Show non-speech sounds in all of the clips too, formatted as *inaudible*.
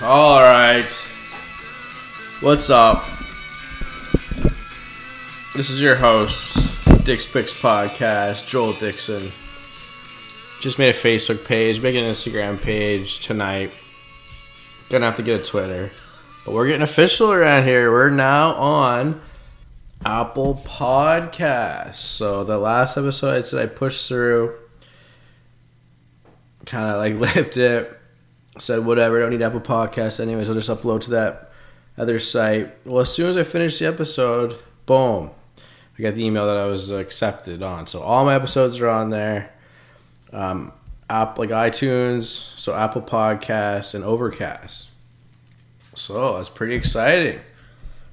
All right. What's up? This is your host, Dick's Picks Podcast, Joel Dixon. Just made a Facebook page, making an Instagram page tonight. Gonna have to get a Twitter. But we're getting official around here. We're now on Apple Podcasts. So the last episode I said I pushed through, kind of like *laughs* lipped it said whatever, I don't need Apple Podcasts anyways. I'll just upload to that other site. Well, as soon as I finished the episode, boom, I got the email that I was accepted on. So all my episodes are on there. Um, app like iTunes, so Apple Podcasts and Overcast. So that's pretty exciting.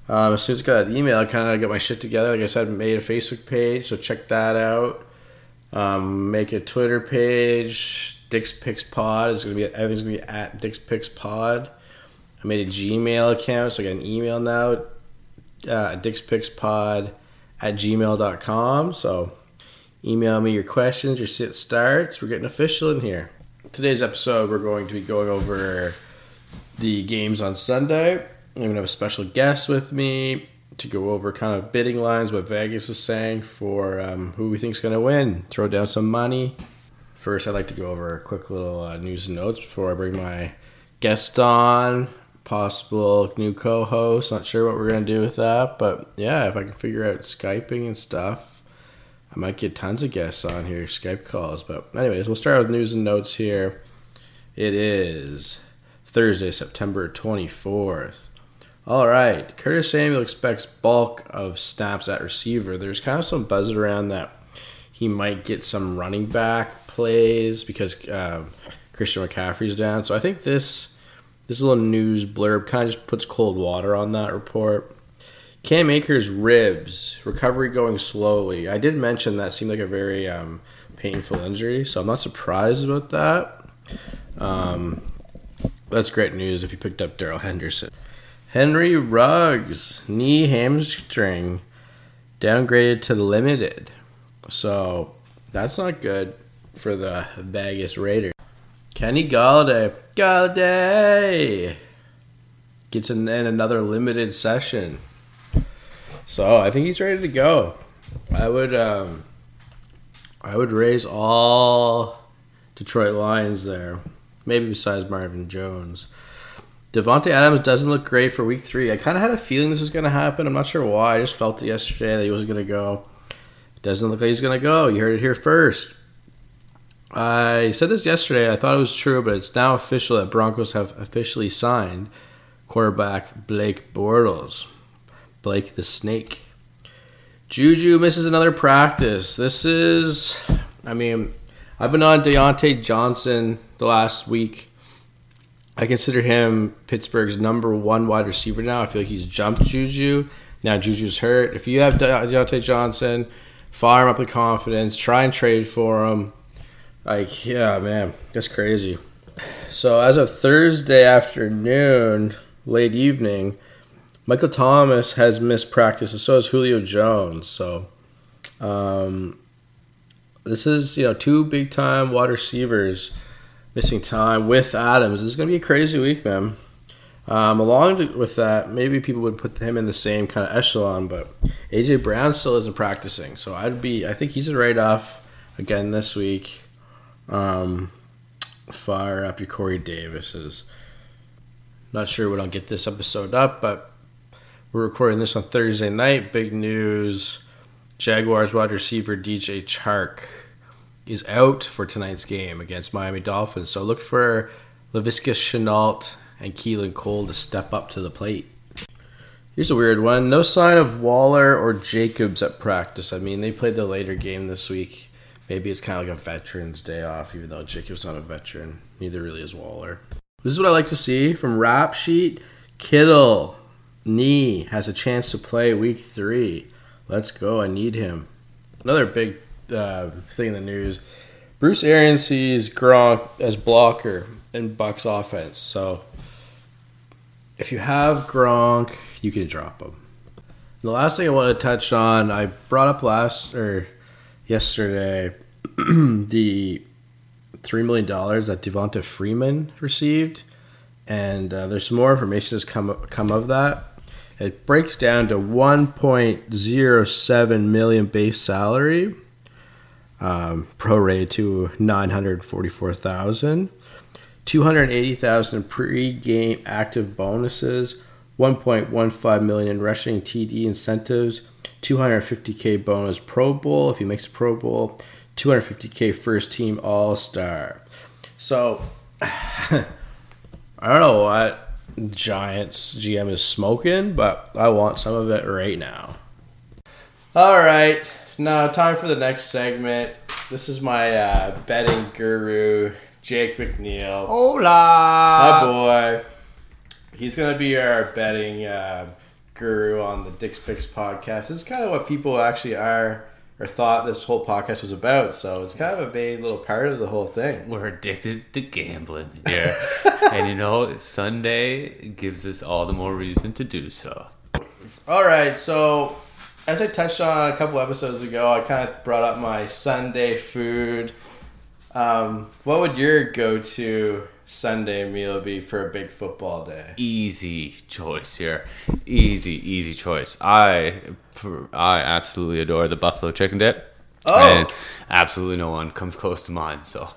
Um, as soon as I got that email, I kind of got my shit together. Like I said, made a Facebook page, so check that out. Um, make a Twitter page, Dick's Picks Pod. Gonna be everything's gonna be at Dick's Picks Pod. I made a Gmail account, so I got an email now. Uh, Dick's Picks Pod at gmail.com. So email me your questions, your sit starts. We're getting official in here. Today's episode, we're going to be going over the games on Sunday. I'm gonna have a special guest with me to go over kind of bidding lines, what Vegas is saying for um, who we think is going to win. Throw down some money. First, I'd like to go over a quick little uh, news and notes before I bring my guest on. Possible new co host. Not sure what we're going to do with that, but yeah, if I can figure out Skyping and stuff, I might get tons of guests on here, Skype calls. But, anyways, we'll start with news and notes here. It is Thursday, September 24th. All right, Curtis Samuel expects bulk of snaps at receiver. There's kind of some buzz around that he might get some running back plays because uh, Christian McCaffrey's down. So I think this this little news blurb kind of just puts cold water on that report. Cam Akers ribs recovery going slowly. I did mention that seemed like a very um, painful injury, so I'm not surprised about that. Um, that's great news if you picked up Darrell Henderson. Henry Ruggs knee hamstring downgraded to limited, so that's not good for the Vegas Raiders. Kenny Golladay, Golladay gets in, another limited session. So I think he's ready to go. I would um, I would raise all Detroit Lions there. Maybe besides Marvin Jones. Davante Adams doesn't look great for week three. I kind of had a feeling this was going to happen. I'm not sure why. I just felt it yesterday that he was going to go. Doesn't look like he's going to go. You heard it here first. I said this yesterday. I thought it was true, but it's now official that Broncos have officially signed quarterback Blake Bortles. Blake the Snake. Juju misses another practice. This is, I mean, I've been on Diontae Johnson the last week. I consider him Pittsburgh's number one wide receiver now. I feel like he's jumped Juju. Now Juju's hurt. If you have Diontae Johnson, fire him up with confidence. Try and trade for him. Like, yeah, man, that's crazy. So as of Thursday afternoon, late evening, Michael Thomas has missed practice, and so has Julio Jones. So, um, this is you know two big time wide receivers missing time with Adams. This is gonna be a crazy week, man. Um, along with that, maybe people would put him in the same kind of echelon, but AJ Brown still isn't practicing, so I'd be. I think he's a write off again this week. Um, fire up your Corey Davises. Not sure when I'll get this episode up, but we're recording this on Thursday night. Big news Jaguars wide receiver DJ Chark is out for tonight's game against Miami Dolphins. So look for Laviska Shenault and Keelan Cole to step up to the plate. Here's a weird one. No sign of Waller or Jacobs at practice. I mean, they played the later game this week. Maybe it's kind of like a veteran's day off, even though Jacob's not a veteran. Neither really is Waller. This is what I like to see from Rap Sheet. Kittle, knee, has a chance to play week three. Let's go. I need him. Another big uh, thing in the news Bruce Arians sees Gronk as blocker in Bucks offense. So if you have Gronk, you can drop him. The last thing I want to touch on, I brought up last or yesterday *clears throat* the three million dollars that Devonta Freeman received and uh, there's some more information that's come come of that. It breaks down to 1.07 million base salary, um, prorated to 944,000, 280,000 pre-game active bonuses, 1.15 million in rushing TD incentives, 250k bonus Pro Bowl if he makes a Pro Bowl, 250k first team All Star. So *sighs* I don't know what Giants GM is smoking, but I want some of it right now. All right, now time for the next segment. This is my uh, betting guru, Jake McNeil. Hola! My boy. He's going to be our betting uh, guru on the Dick's Picks podcast. This is kind of what people actually are or thought this whole podcast was about. So it's kind of a main little part of the whole thing. We're addicted to gambling here. *laughs* and you know, Sunday gives us all the more reason to do so. All right, so as I touched on a couple episodes ago, I kind of brought up my Sunday food. Um, what would your go-to Sunday meal be for a big football day? Easy choice here. Easy, easy choice. I I absolutely adore the buffalo chicken dip. Oh. And absolutely no one comes close to mine, so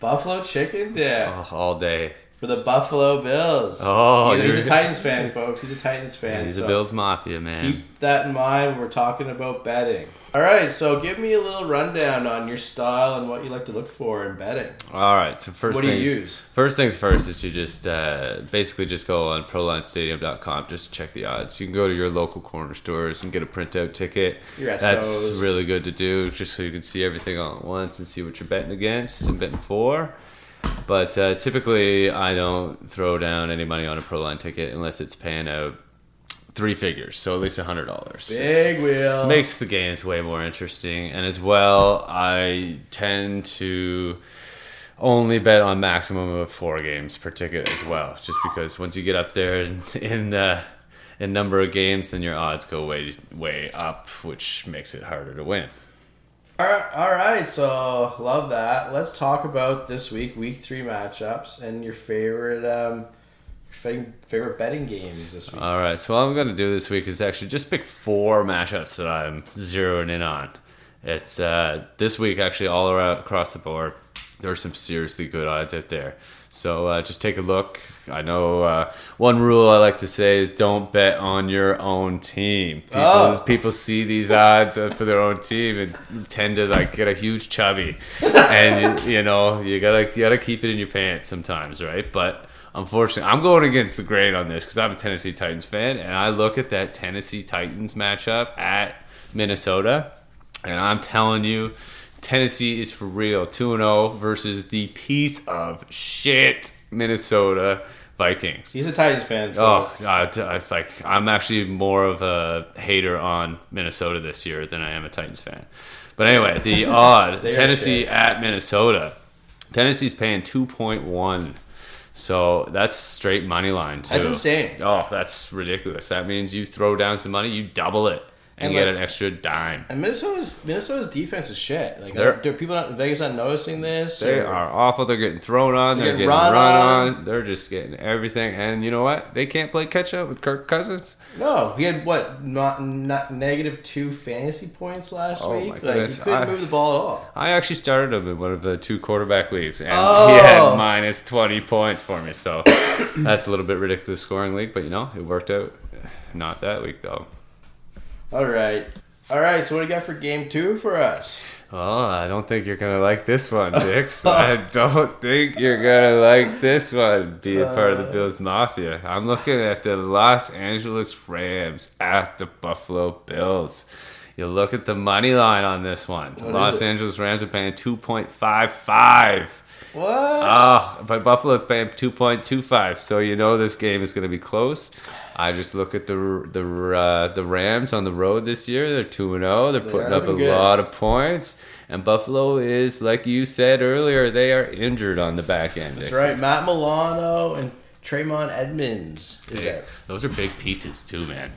Buffalo chicken dip oh, all day. For the Buffalo Bills. Oh, he's, he's a Titans fan, folks. He's a Titans fan. He's so a Bills Mafia, man. Keep that in mind when we're talking about betting. All right, so give me a little rundown on your style and what you like to look for in betting. All right, so first What do you use? First things first is you just uh, basically just go on ProLineStadium.com just to check the odds. You can go to your local corner stores and get a printout ticket. Your That's really good to do just so you can see everything all at once and see what you're betting against and betting for. But uh, typically, I don't throw down any money on a pro line ticket unless it's paying out three figures, so at least a hundred dollars. Big wheel. makes the games way more interesting and as well i tend to only bet on maximum of four games per ticket as well just because once you get up there in in, uh, in number of games then your odds go way way up which makes it harder to win All right, so love that. Let's talk about this week, week three matchups, and your favorite, um, favorite betting games this week. all right so what i'm going to do this week is actually just pick four matchups that i'm zeroing in on it's uh, this week actually all around across the board there are some seriously good odds out there so uh, just take a look i know uh, one rule i like to say is don't bet on your own team people, Oh. people see these odds for their own team and tend to like get a huge chubby and you know you gotta you gotta keep it in your pants sometimes right but Unfortunately, I'm going against the grain on this because I'm a Tennessee Titans fan, and I look at that Tennessee Titans matchup at Minnesota, and I'm telling you, Tennessee is for real. 2 0 versus the piece of shit Minnesota Vikings. He's a Titans fan. Oh. I, I like I'm actually more of a hater on Minnesota this year than I am a Titans fan. But anyway, the *laughs* odd Tennessee at Minnesota. Tennessee's paying two point one, so that's straight money line too. That's insane. Oh, that's ridiculous. That means you throw down some money, you double it, and, And, get like- an extra dime. And Minnesota's Minnesota's defense is shit. Like, They're- are, are people not in Vegas not noticing this? They or- are awful. They're getting thrown on. They're They're, getting run run, on. on. They're just getting everything. And you know what? They can't play catch up with Kirk Cousins. No, he had what not not negative two fantasy points last Oh, week. Like goodness. he couldn't I- move the ball at all. I actually started him in one of the two quarterback leagues, and Oh. he had oh. minus 20 points for me. So *coughs* that's a little bit ridiculous scoring league, but you know, it worked out. Not that week, though. All right, all right. So what do you got for game two for us? Oh, I don't think you're going to like this one, Dix. *laughs* I don't think you're going to like this one, being part of the uh. Bills Mafia. I'm looking at the Los Angeles Rams at the Buffalo Bills. You look at the money line on this one. What is Los? Angeles Rams are paying 2.55. What? Oh, but Buffalo's paying two point two five, so you know this game is going to be close. I just look at the the uh, the Rams on the road this year. They're two and zero. They're putting up a good. lot of points, and Buffalo is like you said earlier. They are injured on the back end. That's right. Matt Milano and Tremaine Edmunds. Yeah, those are big pieces too, man.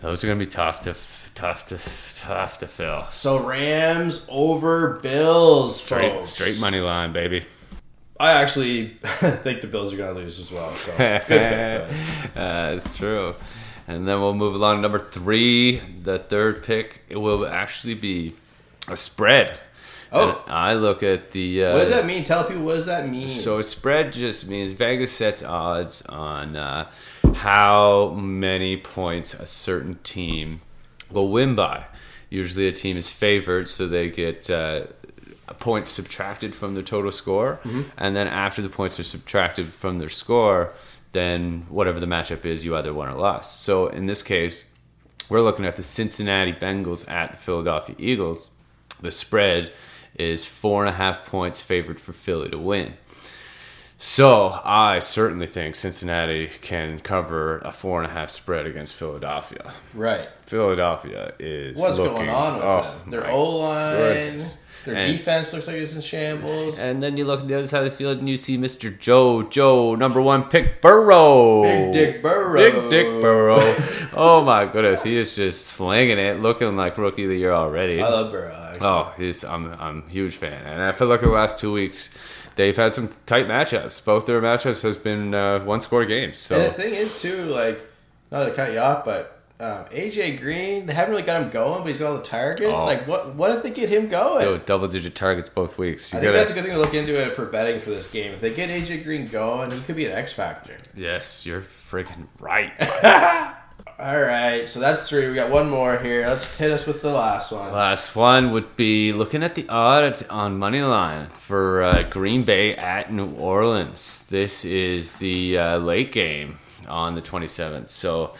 Those are going to be tough to tough to tough to fill. So Rams over Bills. Straight folks. straight money line, baby. I actually think the Bills are going to lose as well. So good pick, *laughs* uh, it's true. And then we'll move along to number three. The third pick it will actually be a spread. Oh. And I look at the. Uh, What does that mean? Tell people what does that mean? So a spread just means Vegas sets odds on uh, how many points a certain team will win by. Usually, a team is favored, so they get uh, Uh, points subtracted from their total score, mm-hmm. and then after the points are subtracted from their score, then whatever the matchup is, you either won or lost. So in this case, we're looking at the Cincinnati Bengals at the Philadelphia Eagles. The spread is four and a half points favored for Philly to win. So I certainly think Cincinnati can cover a four and a half spread against Philadelphia. right. Philadelphia is What's looking, going on with oh, them? Their O line. Their And- defense looks like it's in shambles. And then you look at the other side of the field and you see Mr. Joe, Joe, number one pick, Burrow. Big Dick Burrow. Big Dick Burrow. oh my goodness, he is just slinging it, looking like rookie of the year already. I love Burrow. Actually. Oh, he's I'm I'm a huge fan, and I feel like the last two weeks they've had some tight matchups. Both their matchups has been uh, one score games. And the thing is too, like, not to cut you off, but um, AJ Green, they haven't really got him going, but he's got all the targets. Oh. Like, what? What if they get him going? so double digit targets both weeks. You I think gotta that's a good thing to look into it for betting for this game. If they get AJ Green going, he could be an X factor. yes, you're freaking right. *laughs* All right, so that's three. We got one more here. Let's hit us with the last one. Last one would be looking at the odds on money line for uh, Green Bay at New Orleans. This is the uh, late game on the 27th. So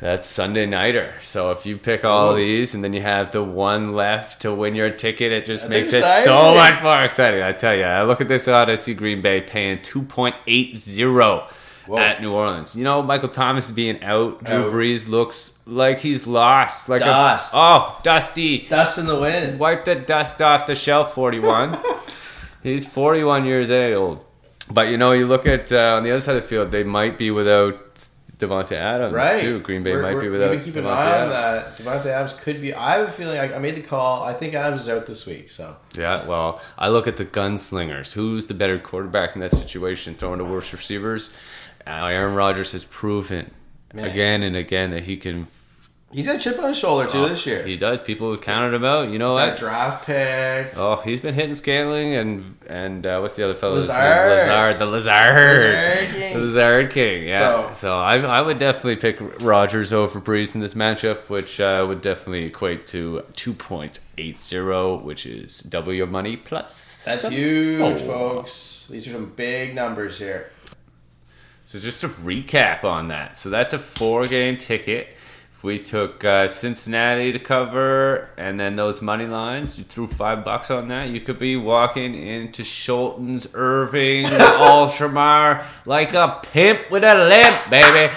that's Sunday nighter. So if you pick all Ooh. these and then you have the one left to win your ticket, it just That's makes it so exciting. much more exciting. I tell you, I look at this odd. I see Green Bay paying 2.80 Whoa. at New Orleans. You know, Michael Thomas being out. Drew Out. Brees looks like he's lost. Like Dust. a oh, dusty. Dust in the wind. Wipe the dust off the shelf, 41. *laughs* He's 41 years old. But you know, you look at uh, on the other side of the field, they might be without Davante Adams Right. too. Green Bay We're- might be we're- without We've keeping an eye on Adams. that. Davante Adams could be. I have a feeling. I, I made the call. I think Adams is out this week. So Yeah, well, I look at the gunslingers. Who's the better quarterback in that situation? Throwing to worse receivers. Uh, Aaron Rodgers has proven Man. again and again that he can. He's got a chip on his shoulder too this year. Oh, He does. People have counted him out. You know that what? draft pick. Oh, he's been hitting Scantling and and uh, what's the other fellow's name? Lazard. Lazard, the Lazard, Lazard King. the Lazard King. Yeah. So- So, I, I would definitely pick Rodgers over Brees in this matchup, which uh, would definitely equate to two point eight zero, which is double your money plus. That's some- huge, Oh. folks. These are some big numbers here. So just to recap on that, so that's a four game ticket. If we took uh, Cincinnati to cover and then those money lines, you threw five bucks on that, you could be walking into Schulten's, Irving, *laughs* Ultramar like a pimp with a limp, baby.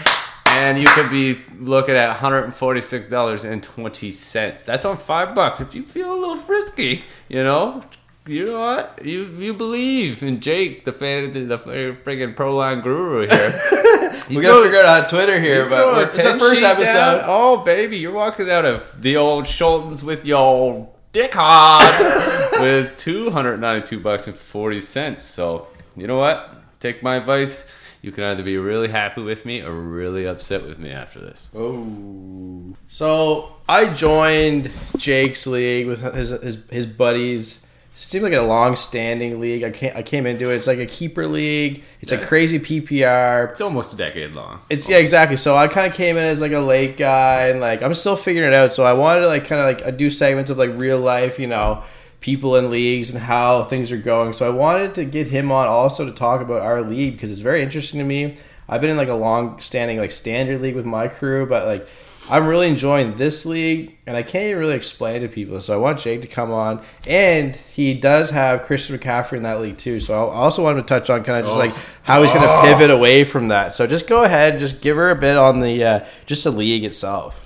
And you could be looking at $146.20. That's on five bucks. If you feel a little frisky, you know, you know what? You you believe in Jake, the fan, the freaking pro line guru here. *laughs* We gotta figure it out on Twitter here, but throw we're- it's our 10 first sheet down. episode. Oh, baby, you're walking out of the old Schultons with your old dick hard *laughs* with 292 bucks and 40 cents. So, you know what? Take my advice. You can either be really happy with me or really upset with me after this. Oh. So I joined Jake's league with his his, his buddies. It seemed like a long-standing league. I came, I came into it. It's like a keeper league. It's a crazy PPR. It's almost a decade long. It's yeah, exactly. So I kind of came in as like a late guy, and like I'm still figuring it out. So I wanted to like kind of like do segments of like real life, you know, people in leagues and how things are going. So I wanted to get him on also to talk about our league because it's very interesting to me. I've been in like a long standing like standard league with my crew, but like I'm really enjoying this league, and I can't even really explain it to people. So I want Jake to come on, and he does have Christian McCaffrey in that league too. So I also wanted to touch on kind of just Oh. like how he's going to pivot away from that. So just go ahead, just give her a bit on the uh, just the league itself.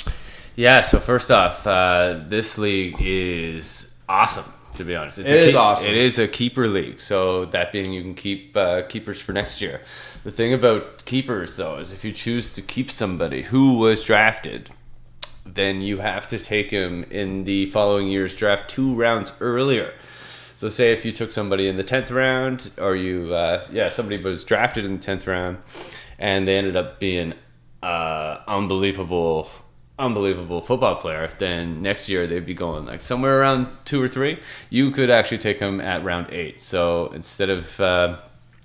Yeah, so first off, uh, this league is awesome. To be honest, it's It is awesome. It is a keeper league, so that being you can keep uh, keepers for next year. The thing about keepers, though, is if you choose to keep somebody who was drafted, then you have to take him in the following year's draft two rounds earlier. So say if you took somebody in the tenth round, or you uh, yeah somebody was drafted in the tenth round, and they ended up being uh, unbelievable unbelievable football player, then next year they'd be going like somewhere around two or three. You could actually take them at round eight. So instead of uh,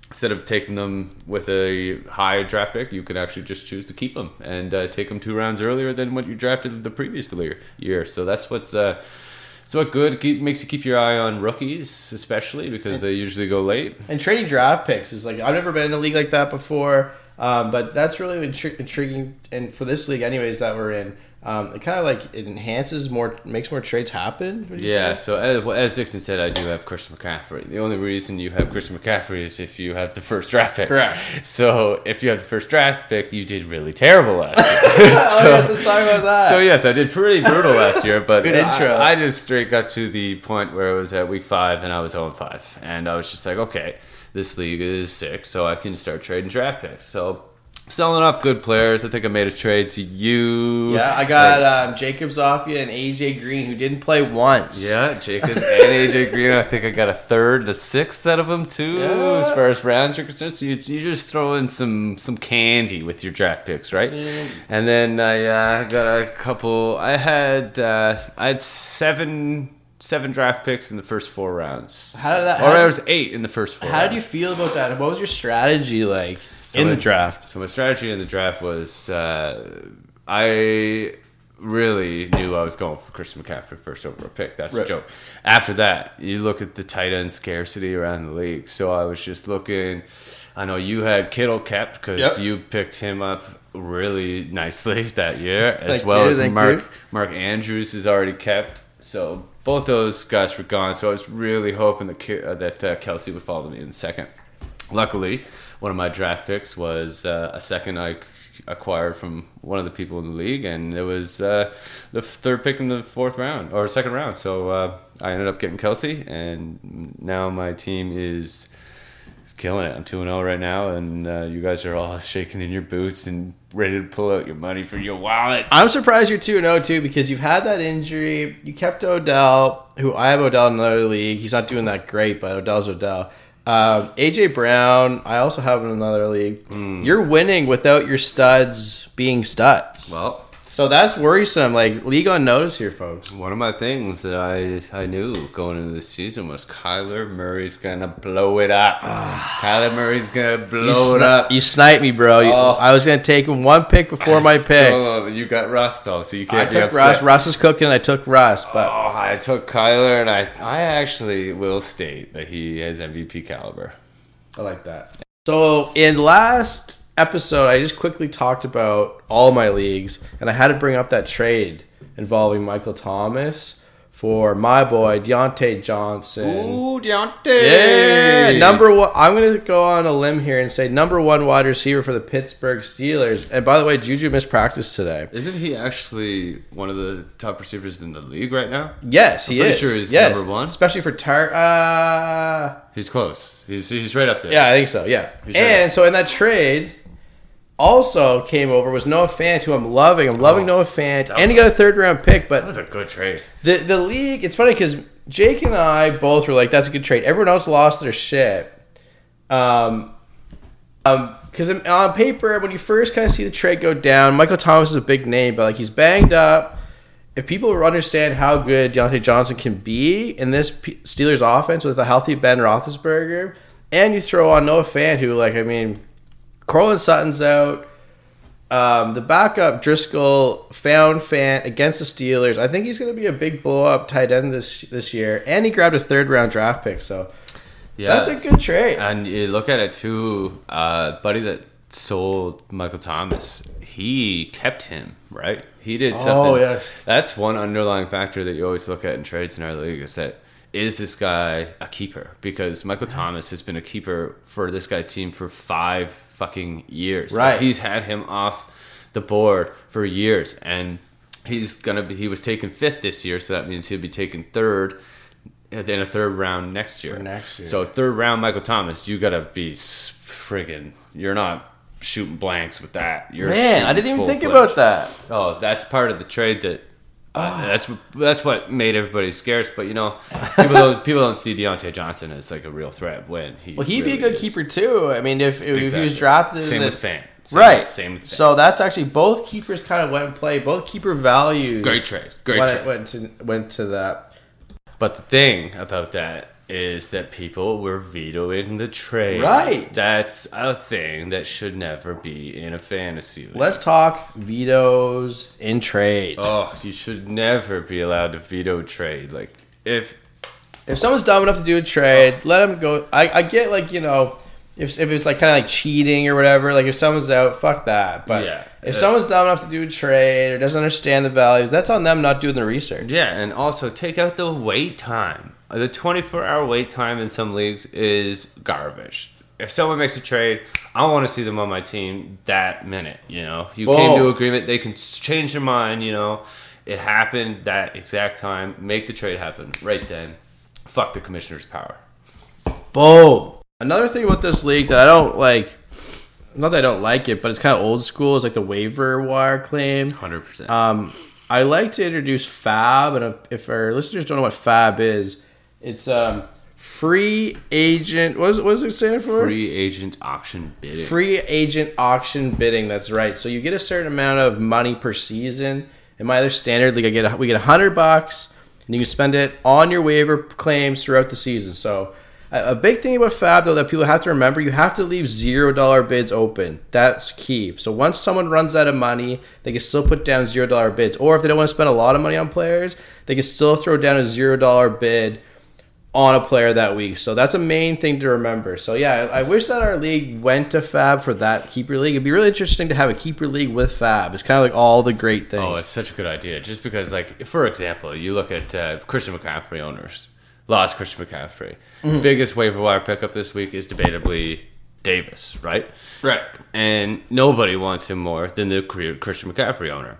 instead of taking them with a high draft pick, you could actually just choose to keep them and uh, take them two rounds earlier than what you drafted the previous year. So that's what's uh, so what good keep, makes you keep your eye on rookies, especially because they usually go late. And trading draft picks is like I've never been in a league like that before. Um, but that's really intri- intriguing, and for this league, anyways, that we're in, um, it kind of like it enhances more, makes more trades happen. Yeah. Say? So as, well, as Dixon said, I do have Christian McCaffrey. The only reason you have Christian McCaffrey is if you have the first draft pick. Correct. So if you have the first draft pick, you did really terrible last year. *laughs* oh, so, yes, let's talk about that. So yes, I did pretty brutal last year, but Good intro. I, I just straight got to the point where it was at week five and I was 0 5, and I was just like, okay, this league is sick, so I can start trading draft picks. So selling off good players. I think I made a trade to you. Yeah, I got like, um, Jacobs off you and AJ Green, who didn't play once. Yeah, Jacobs and AJ *laughs* Green. I think I got a third, a sixth out of them too, yeah. as far as rounds are concerned. So you, you just throw in some some candy with your draft picks, right? Yeah. And then I uh, got a couple. I had uh, I had seven seven draft picks in the first four rounds. How did that? Or I was eight in the first four. How rounds. did you feel about that? What was your strategy like? so in my, the draft. So my strategy in the draft was uh, I really knew I was going for Christian McCaffrey first overall pick. That's right. a joke. After that, you look at the tight end scarcity around the league. So I was just looking. I know you had Kittle kept because yep. you picked him up really nicely *laughs* that year, as well you, as Mark you. Mark Andrews is already kept. So both those guys were gone. So I was really hoping that uh, that uh, Kelce would follow me in second. Luckily, one of my draft picks was uh, a second I acquired from one of the people in the league, and it was uh, the third pick in the fourth round or second round. So uh, I ended up getting Kelce, and now my team is killing it. I'm two and zero oh right now, and uh, you guys are all shaking in your boots and ready to pull out your money from your wallet. I'm surprised you're two and zero oh too because you've had that injury. You kept Odell, who I have Odell in another league. He's not doing that great, but Odell's Odell. Uh, AJ Brown, I also have in another league. Mm. You're winning without your studs being studs. Well, so that's worrisome. Like league on notice here, folks. One of my things that I I knew going into this season was Kyler Murray's gonna blow it up. Ah. Kyler Murray's gonna blow you it up. You sniped me, bro. You, oh. I was gonna take him one pick before I my pick. You got Russ though, so you can't. I took upset. Russ. Russ is cooking. I took Russ, but oh, I took Kyler, and I I actually will state that he has MVP caliber. I like that. So in last episode, I just quickly talked about all my leagues, and I had to bring up that trade involving Michael Thomas for my boy Diontae Johnson. Ooh, Diontae! Yeah, number one. I'm gonna go on a limb here and say number one wide receiver for the Pittsburgh Steelers. And by the way, Juju missed practice today. Isn't he actually one of the top receivers in the league right now? Yes, I'm he is. Sure, he's yes. number one, especially for tar. Uh, he's close. He's he's right up there. Yeah, I think so. Yeah, he's and right so in that trade also came over was Noah Fant, who I'm loving. I'm loving oh, Noah Fant, and he got a third round pick. But that was a good trade. The the league. It's funny because Jake and I both were like, "That's a good trade." Everyone else lost their shit. Um, um, because on paper, when you first kind of see the trade go down, Michael Thomas is a big name, but like he's banged up. If people understand how good Diontae Johnson can be in this Steelers offense with a healthy Ben Roethlisberger, and you throw on Noah Fant, who like I mean Courtland Sutton's out. Um, the backup Driskel found Fant against the Steelers. I think he's going to be a big blow up tight end this this year, and he grabbed a third round draft pick. So yeah, that's a good trade. And you look at it too, uh, buddy that sold Michael Thomas, he kept him right. He did something. Oh yes, that's one underlying factor that you always look at in trades in our league is that is this guy a keeper? Because Michael Thomas has been a keeper for this guy's team for five fucking years. Right. Like he's had him off the board for years, and he's gonna be. He was taken fifth this year, so that means he'll be taken third. Uh, in a third round next year. For next year. So third round, Michael Thomas, you gotta be friggin'. You're not shooting blanks with that. You're man. I didn't even think about that. Oh, that's part of the trade that Uh, that's that's what made everybody scarce. But you know, people don't people don't see Diontae Johnson as like a real threat when he. Well, he'd be a good is. keeper too. I mean, if, if he was drafted, in Same the- with Fan. Same right? With, same with so that's actually both keepers kind of went and play. Both keeper values. great trade. Great went, trade. went to went to that. But the thing about that is that people were vetoing the trade. Right. That's a thing that should never be in a fantasy league. Let's talk vetoes in trade. oh, you should never be allowed to veto trade. Like if If someone's dumb enough to do a trade, let them go. I, I get like you know, if, if it's like kind of like cheating or whatever. Like if someone's out, fuck that. But Yeah. if Uh, someone's dumb enough to do a trade or doesn't understand the values, that's on them not doing the research. Yeah, and also take out the wait time. The 24 hour wait time in some leagues is garbage. If someone makes a trade, I want to see them on my team that minute. You know, you came to Whoa. agreement. They can change their mind. You know, it happened that exact time. Make the trade happen right then. Fuck the commissioner's power. Boom. Another thing about this league that I don't like, not that I don't like it, but it's kind of old school, is like the waiver wire claim. 100%. Um, I like to introduce FAAB, and if our listeners don't know what FAAB is, it's um, free agent. What, is, what does it stand for? Free agent auction bidding. Free agent auction bidding. That's right. So you get a certain amount of money per season. In my other standard league, I get a, we get a hundred bucks, and you can spend it on your waiver claims throughout the season. So a, a big thing about FAAB though that people have to remember, you have to leave zero dollar bids open. That's key. So once someone runs out of money, they can still put down zero dollar bids. Or if they don't want to spend a lot of money on players, they can still throw down a zero dollar bid on a player that week. So that's a main thing to remember. So yeah, I I wish that our league went to FAAB for that keeper league. It'd be really interesting to have a keeper league with FAAB. It's kind of like all the great things. Oh, it's such a good idea. Just because, like, for example, you look at uh, Christian McCaffrey owners, lost Christian McCaffrey. Mm-hmm. Biggest waiver wire pickup this week is debatably Davis, right? right. And nobody wants him more than the career Christian McCaffrey owner.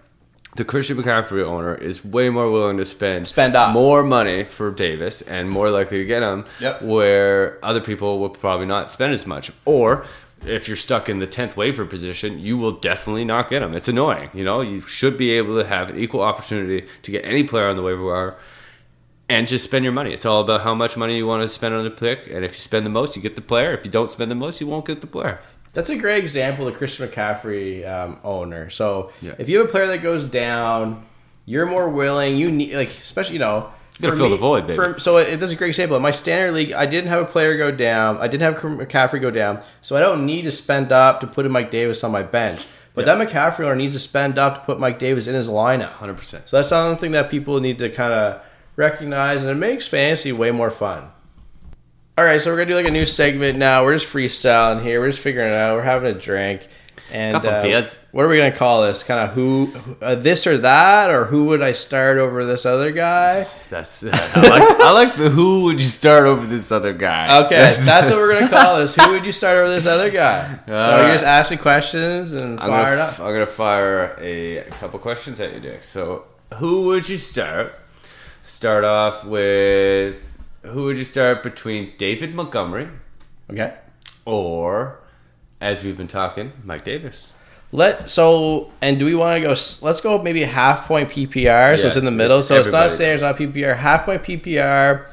The Christian McCaffrey owner is way more willing to spend Spend up. more money for Davis and more likely to get him. Yep. Where other people will probably not spend as much. Or if you're stuck in the tenth waiver position, you will definitely not get him. It's annoying. You know, you should be able to have an equal opportunity to get any player on the waiver wire and just spend your money. It's all about how much money you want to spend on the pick. And if you spend the most, you get the player. If you don't spend the most, you won't get the player. That's a great example of Christian McCaffrey um, owner. So Yeah. if you have a player that goes down, you're more willing. You need like especially you know. Gotta fill the void, baby. For, so it, that's a great example. In my standard league, I didn't have a player go down. I didn't have McCaffrey go down, so I don't need to spend up to put in Mike Davis on my bench. But that McCaffrey owner needs to spend up to put Mike Davis in his lineup. Hundred percent. So that's something that people need to kind of recognize, and it makes fantasy way more fun. All right, so we're gonna do like a new segment now. We're just freestyling here. We're just figuring it out. We're having a drink, and Couple uh, beers. what are we gonna call this? Kind of who, uh, this or that, or who would I start over this other guy? That's uh, I like I like the who would you start over this other guy? Okay, that's what we're gonna call this. Who would you start over this other guy? so All you just ask me questions and I'm fire gonna, it up. I'm gonna fire a couple questions at you, Dick. So, who would you start? Start off with who would you start between David Montgomery Okay. or, as we've been talking, Mike Davis? Let so and do we want to go? s- Let's go maybe half point PPR, so it's in the it's- middle. it's so it's not everybody. standards, not PPR. Half point PPR.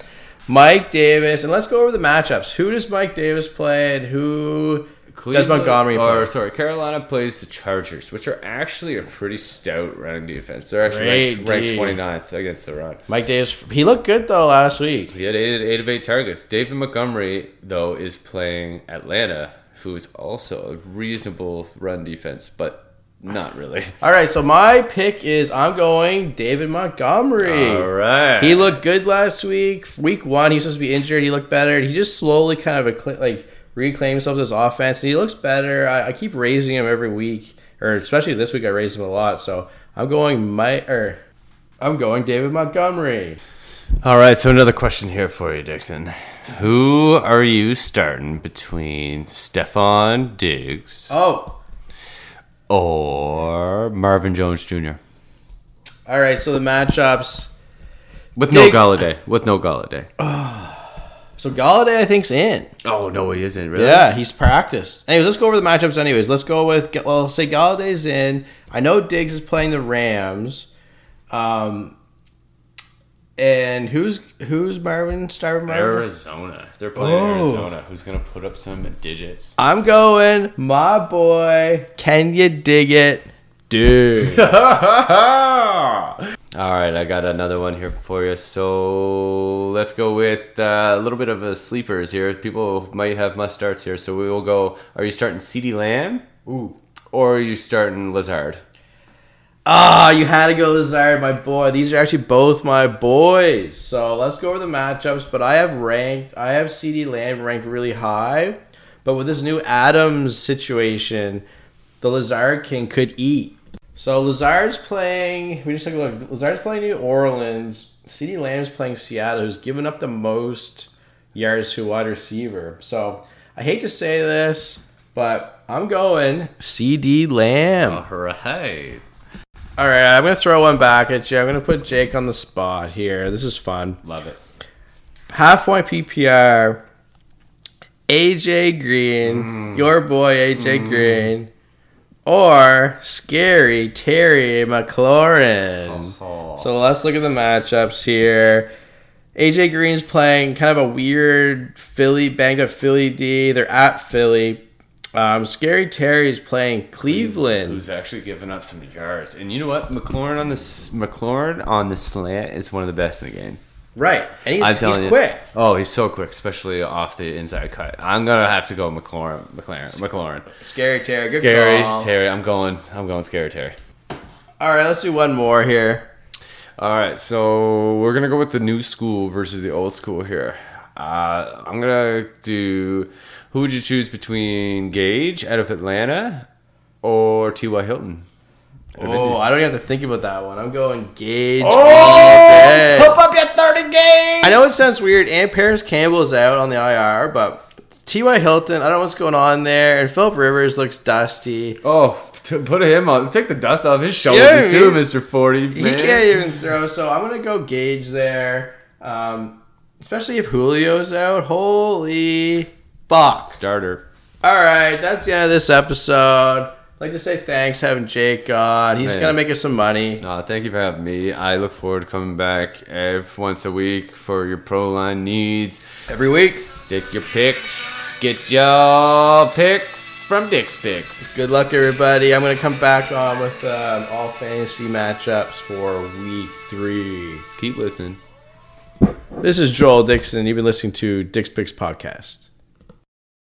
Mike Davis, and let's go over the matchups. Who does Mike Davis play, and who does Montgomery or sorry, Carolina plays the Chargers, which are actually a pretty stout running defense. They're actually ranked, ranked D. 29th against the run. Mike Davis, he looked good though last week. He had eight, eight of eight targets. David Montgomery, though, is playing Atlanta, who is also a reasonable run defense, but not really. *laughs* All right, so my pick is I'm going David Montgomery. All right. He looked good last week. Week one, he was supposed to be injured. He looked better. He just slowly kind of like reclaimed himself as offense, and he looks better. I, I keep raising him every week, or especially this week, I raised him a lot. So I'm going my or I'm going David Montgomery. All right. So another question here for you, Dixon. Who are you starting between Stefon Diggs Oh, or Marvin Jones Jr. all right. So the matchups. With Dig- no Golladay. With no Golladay. *sighs* Oh. So Golladay, I think's in. Oh no, he isn't really. Yeah, he's practiced. Anyways, let's go over the matchups. Anyways, let's go with well, say Golladay's in. I know Diggs is playing the Rams. Um, and who's who's Marvin Star Marvin? Arizona. They're playing Oh. Arizona. Who's gonna put up some digits? I'm going my boy. Can you dig it, dude? *laughs* *laughs* All right, I got another one here for you. So let's go with uh, a little bit of a sleepers here. People might have must starts here, so we will go. Are you starting CeeDee Lamb? Ooh. Or are you starting Lazard? Ah, you had to go Lazard, my boy. These are actually both my boys. So let's go over the matchups. But I have ranked, I have CeeDee Lamb ranked really high. But with this new Adams situation, the Lazard King could eat. So Lazard's playing. We just took a look. Lazard's playing New Orleans. CeeDee Lamb's playing Seattle, who's given up the most yards to a wide receiver. So I hate to say this, but I'm going CeeDee Lamb. All right. All right, I'm gonna throw one back at you. I'm gonna put Jake on the spot here. This is fun. Love it. Half point PPR. AJ Green, mm. your boy AJ Green, or scary Terry McLaurin. Oh. So let's look at the matchups here. AJ Green's playing kind of a weird Philly banged up Philly D. They're at Philly. Um, scary Terry's playing Cleveland. Who's actually giving up some yards? And you know what? McLaurin on this McLaurin on the slant is one of the best in the game. Right, and he's, I'm he's telling you. quick. Oh, he's so quick, especially off the inside cut. I'm gonna have to go McLaurin. McLaren. McLaurin. Scary Terry, good Scary call. Terry. I'm going. I'm going scary Terry. All right, let's do one more here. All right, so we're gonna go with the new school versus the old school here. Uh, I'm gonna do. Who would you choose between Gage out of Atlanta or T.Y. Hilton? Oh, I don't even have to think about that one. I'm going Gage. Oh, all day. up your thirty Gage. I know it sounds weird, and Parris Campbell's out on the IR, but T.Y. Hilton, I don't know what's going on there, and Philip Rivers looks dusty. Oh, to put him on. Take the dust off his shoulders Yeah, too, Mister Forty. He can't even throw, so I'm gonna go Gage there. Um, especially if Julio's out. Holy fuck! starter. All right, that's the end of this episode. I'd like to say thanks having Jake on. He's Man. gonna make us some money. Uh, thank you for having me. I look forward to coming back every once a week for your pro line needs. Every week. Stick your picks. Get your picks from Dick's Picks. Good luck, everybody. I'm going to come back on with um, all fantasy matchups for week three. Keep listening. This is Joel Dixon. You've been listening to Dick's Picks Podcast.